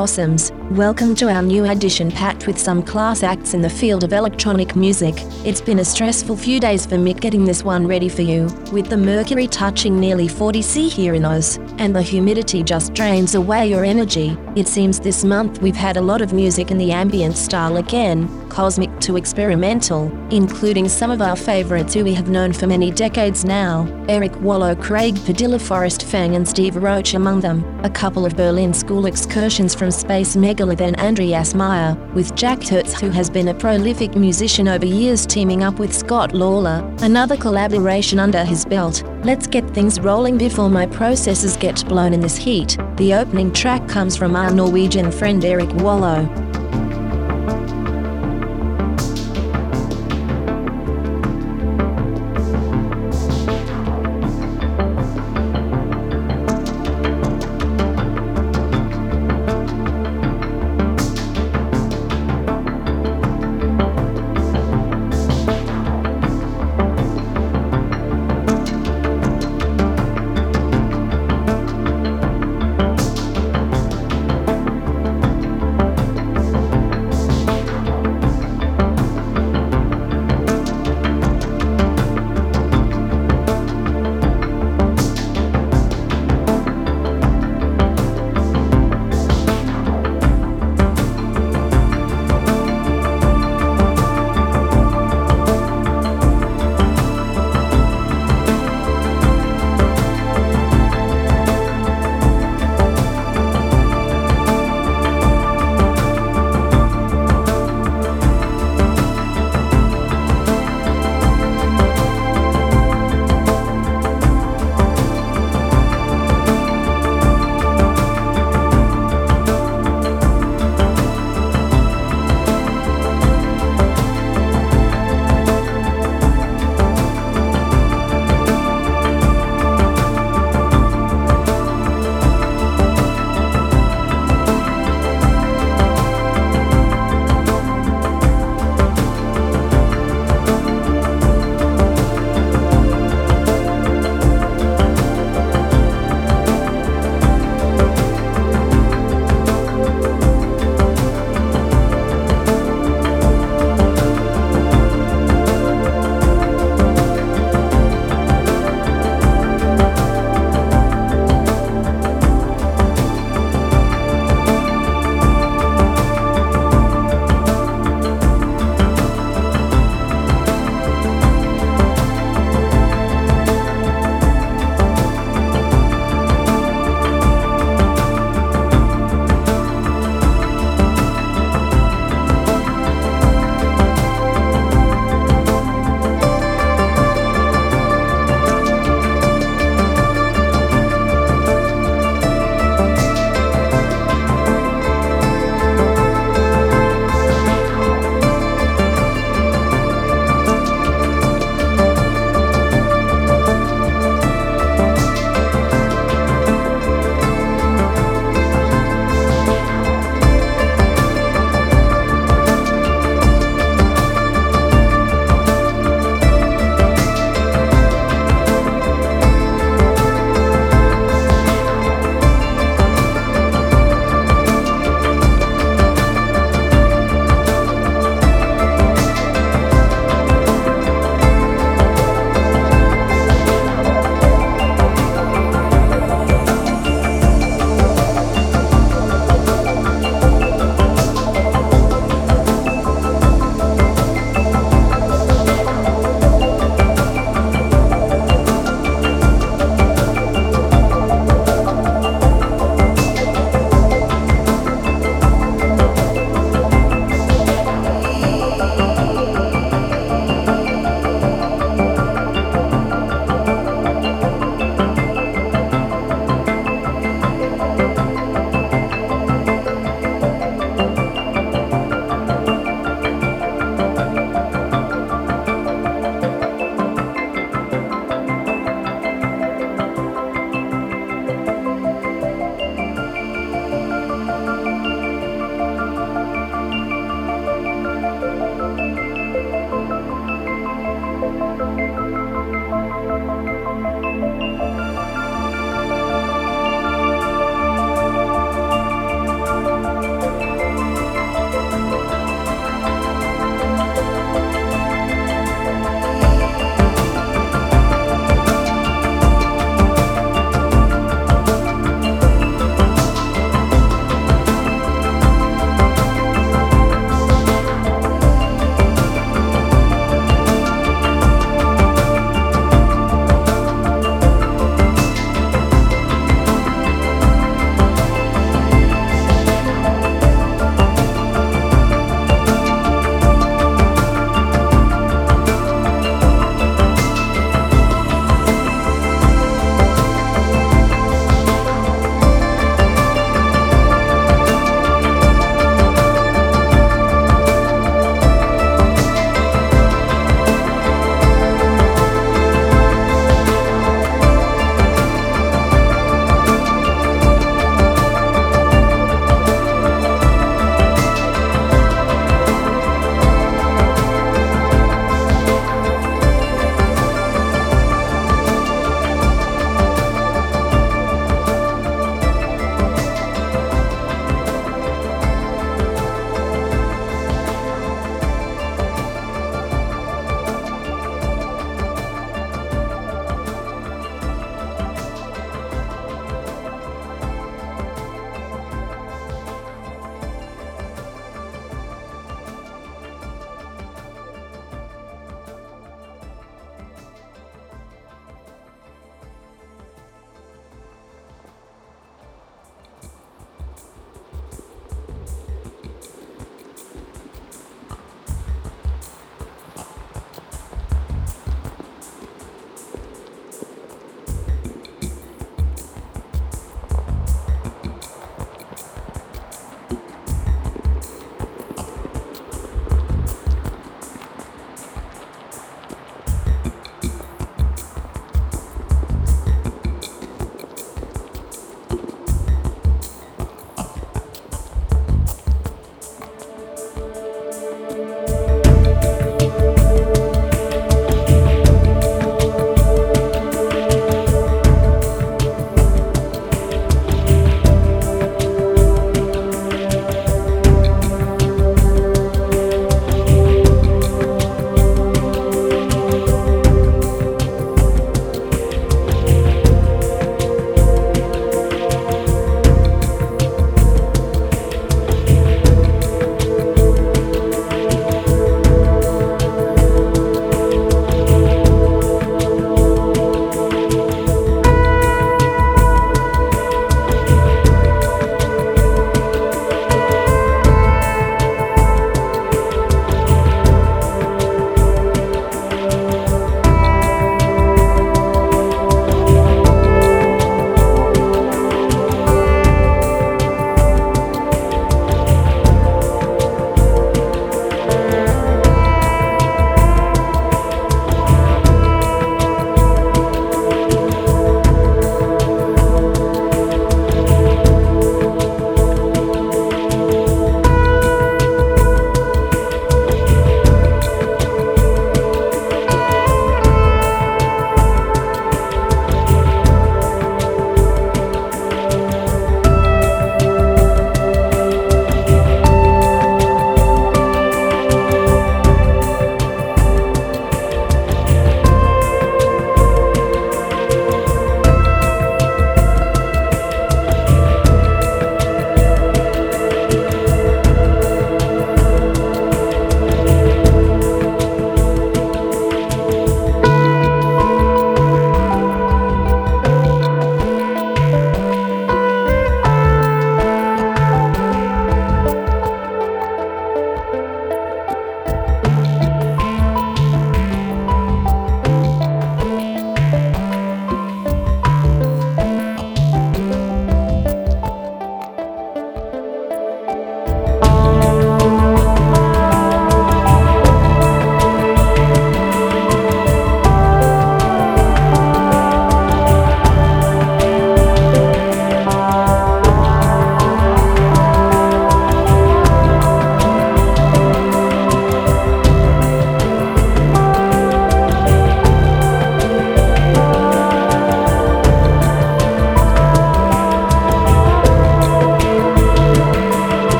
Possums, welcome to our new edition packed with some class acts in the field of electronic music. It's been a stressful few days for Mick getting this one ready for you, with the mercury touching nearly 40 C here in Oz, and the humidity just drains away your energy. It seems this month we've had a lot of music in the ambient style again, cosmic to experimental, including some of our favorites who we have known for many decades now, Erik Wøllo, Craig Padilla, Forrest Fang and Steve Roach among them, a couple of Berlin school excursions from Space Megalith and Andreas Meyer, with Jack Hertz who has been a prolific musician over years teaming up with Scott Lawlor, another collaboration under his belt. Let's get things rolling before my processors get blown in this heat. The opening track comes from our Norwegian friend Erik Wøllo.